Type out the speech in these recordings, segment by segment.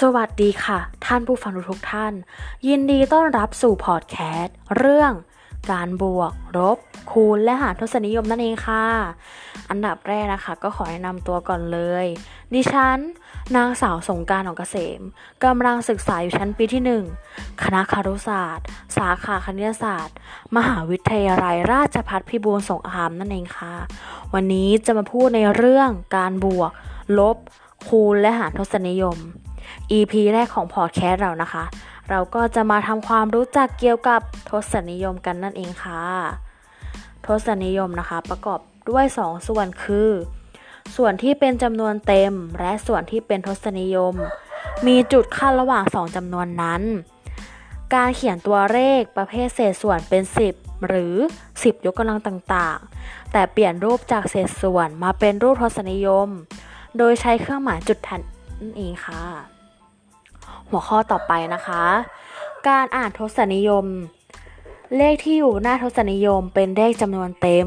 สวัสดีค่ะ ท่านผู้ฟังทุกท่าน ยินดีต้อนรับสู่พอดแคสต์เรื่องการบวก ลบ คูณและหารทศนิยมนั่นเองค่ะ อันดับแรกนะคะ ก็ขอแนะนำตัวก่อนเลย ดิฉัน นางสาวสงการของเกษมกำลังศึกษาอยู่ชั้นปีที่ 1 คณะคารุศาสตร์ สาขาคณิตศาสตร์ มหาวิทยาลัยราชภัฏพิบูลสงครามนั่นเองค่ะ วันนี้จะมาพูดในเรื่องการบวก ลบ คูณและหารทศนิยม EP แรกของพอดแคสต์เรานะคะ เราก็จะมาทำความรู้จักเกี่ยวกับทศนิยมกันนั่นเองค่ะ ทศนิยมนะคะประกอบด้วย2ส่วนคือ ส่วนที่เป็นจำนวนเต็ม และส่วนที่เป็นทศนิยม มีจุดขั้นระหว่าง 2จำนวนนั้น การเขียนตัวเลขประเภทเศษส่วนเป็น 10 หรือ 10 ยกกำลังต่างๆ แต่เปลี่ยนรูปจากเศษส่วนมาเป็นรูปทศนิยม โดยใช้เครื่องหมายจุดแทนนั่นเองค่ะ หัวข้อต่อไปนะคะ การอ่านทศนิยม เลขที่อยู่หน้าทศนิยมเป็นเลขจำนวนเต็ม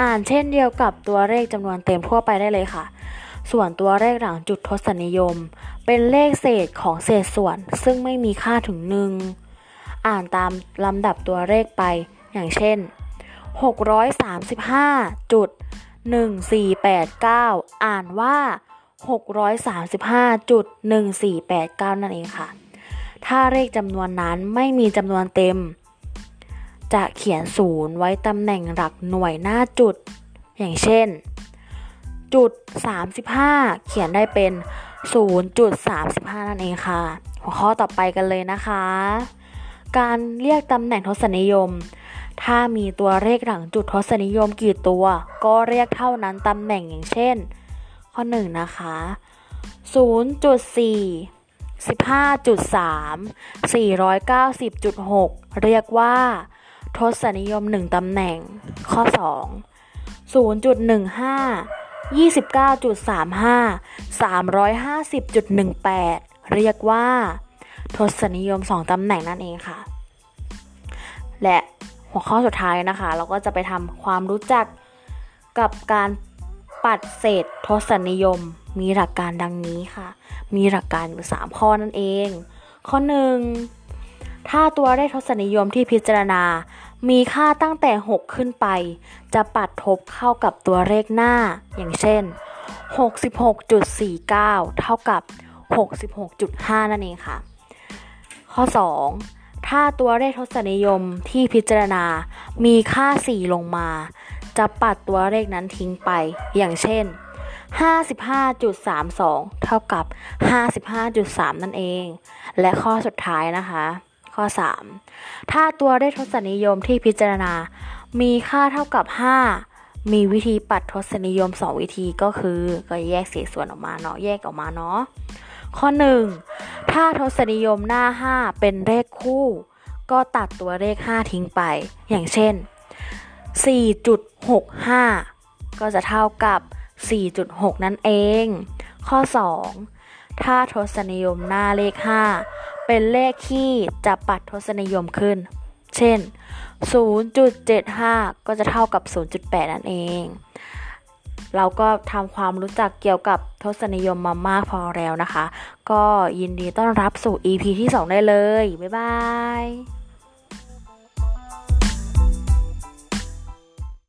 อ่านเช่นเดียวกับตัวเลขจำนวนเต็มทั่วไปได้เลยค่ะ ส่วนตัวเลขหลังจุดทศนิยม เป็นเลขเศษของเศษส่วน ซึ่งไม่มีค่าถึงหนึ่งอ่านตามลำดับตัวเลขไป อย่างเช่น 635จุด1489 อ่านว่า 635.1489 นั่นเองค่ะ ถ้าเลขจำนวนนั้นไม่มีจำนวนเต็ม จะเขียนศูนย์ไว้ตำแหน่งหลักหน่วยหน้าจุด อย่างเช่น จุด 35 เขียนได้เป็น 0.35 นั่นเองค่ะ หัวข้อต่อไปกันเลยนะคะ การเรียกตำแหน่งทศนิยมถ้ามีตัวเลขหลังจุดทศนิยมกี่ตัว ก็เรียกเท่านั้นตำแหน่งอย่างเช่น ข้อ 1 นะคะ 0.4 15.3 490.6 เรียกว่า ทศนิยม 1 ตำแหน่ง ข้อ 2 0.15 29.35 350.18 เรียกว่า ทศนิยม 2 ตำแหน่งนั่นเองค่ะ และหัวข้อสุดท้ายนะคะ เราก็จะไปทำความรู้จักกับการ ปัดเศษทศนิยม มีหลักการดังนี้ค่ะ มีหลักการอยู่ 3 ข้อนั่นเอง ข้อ 1 ถ้าตัวเลขทศนิยมที่พิจารณา มีค่าตั้งแต่ 6 ขึ้นไป จะปัดทบเข้ากับตัวเลขหน้า อย่างเช่น 66.49 เท่ากับ 66.5 นั่นเองค่ะ ข้อ 2 ถ้าตัวเลขทศนิยมที่พิจารณา มีค่า 4 ลงมา จะปัดตัวเลขนั้นทิ้งไป อย่างเช่น 55.32 เท่ากับ 55.3 นั่นเอง และข้อสุดท้ายนะคะ ข้อ 3 ถ้าตัวเลขทศนิยมที่พิจารณา มีค่าเท่ากับ 5 มีวิธีปัดทศนิยม 2 วิธีก็คือ ก็แยกเศษส่วนออกมาเนาะ แยกออกมาเนาะ ข้อ 1 ถ้าทศนิยมหน้า 5 เป็นเลขคู่ ก็ตัดตัวเลข 5 ทิ้งไป อย่างเช่น 4.65 ก็จะเท่ากับ 4.6 นั่นเอง ข้อ 2 ถ้าทศนิยมหน้าเลข 5 เป็นเลขที่จะปัดทศนิยมขึ้น เช่น 0.75 ก็จะเท่ากับ 0.8 นั่นเอง เราก็ทำความรู้จักเกี่ยวกับทศนิยมมามากพอแล้วนะคะ ก็ยินดีต้อนรับสู่ EP ที่ 2 ได้เลย บ๊ายบาย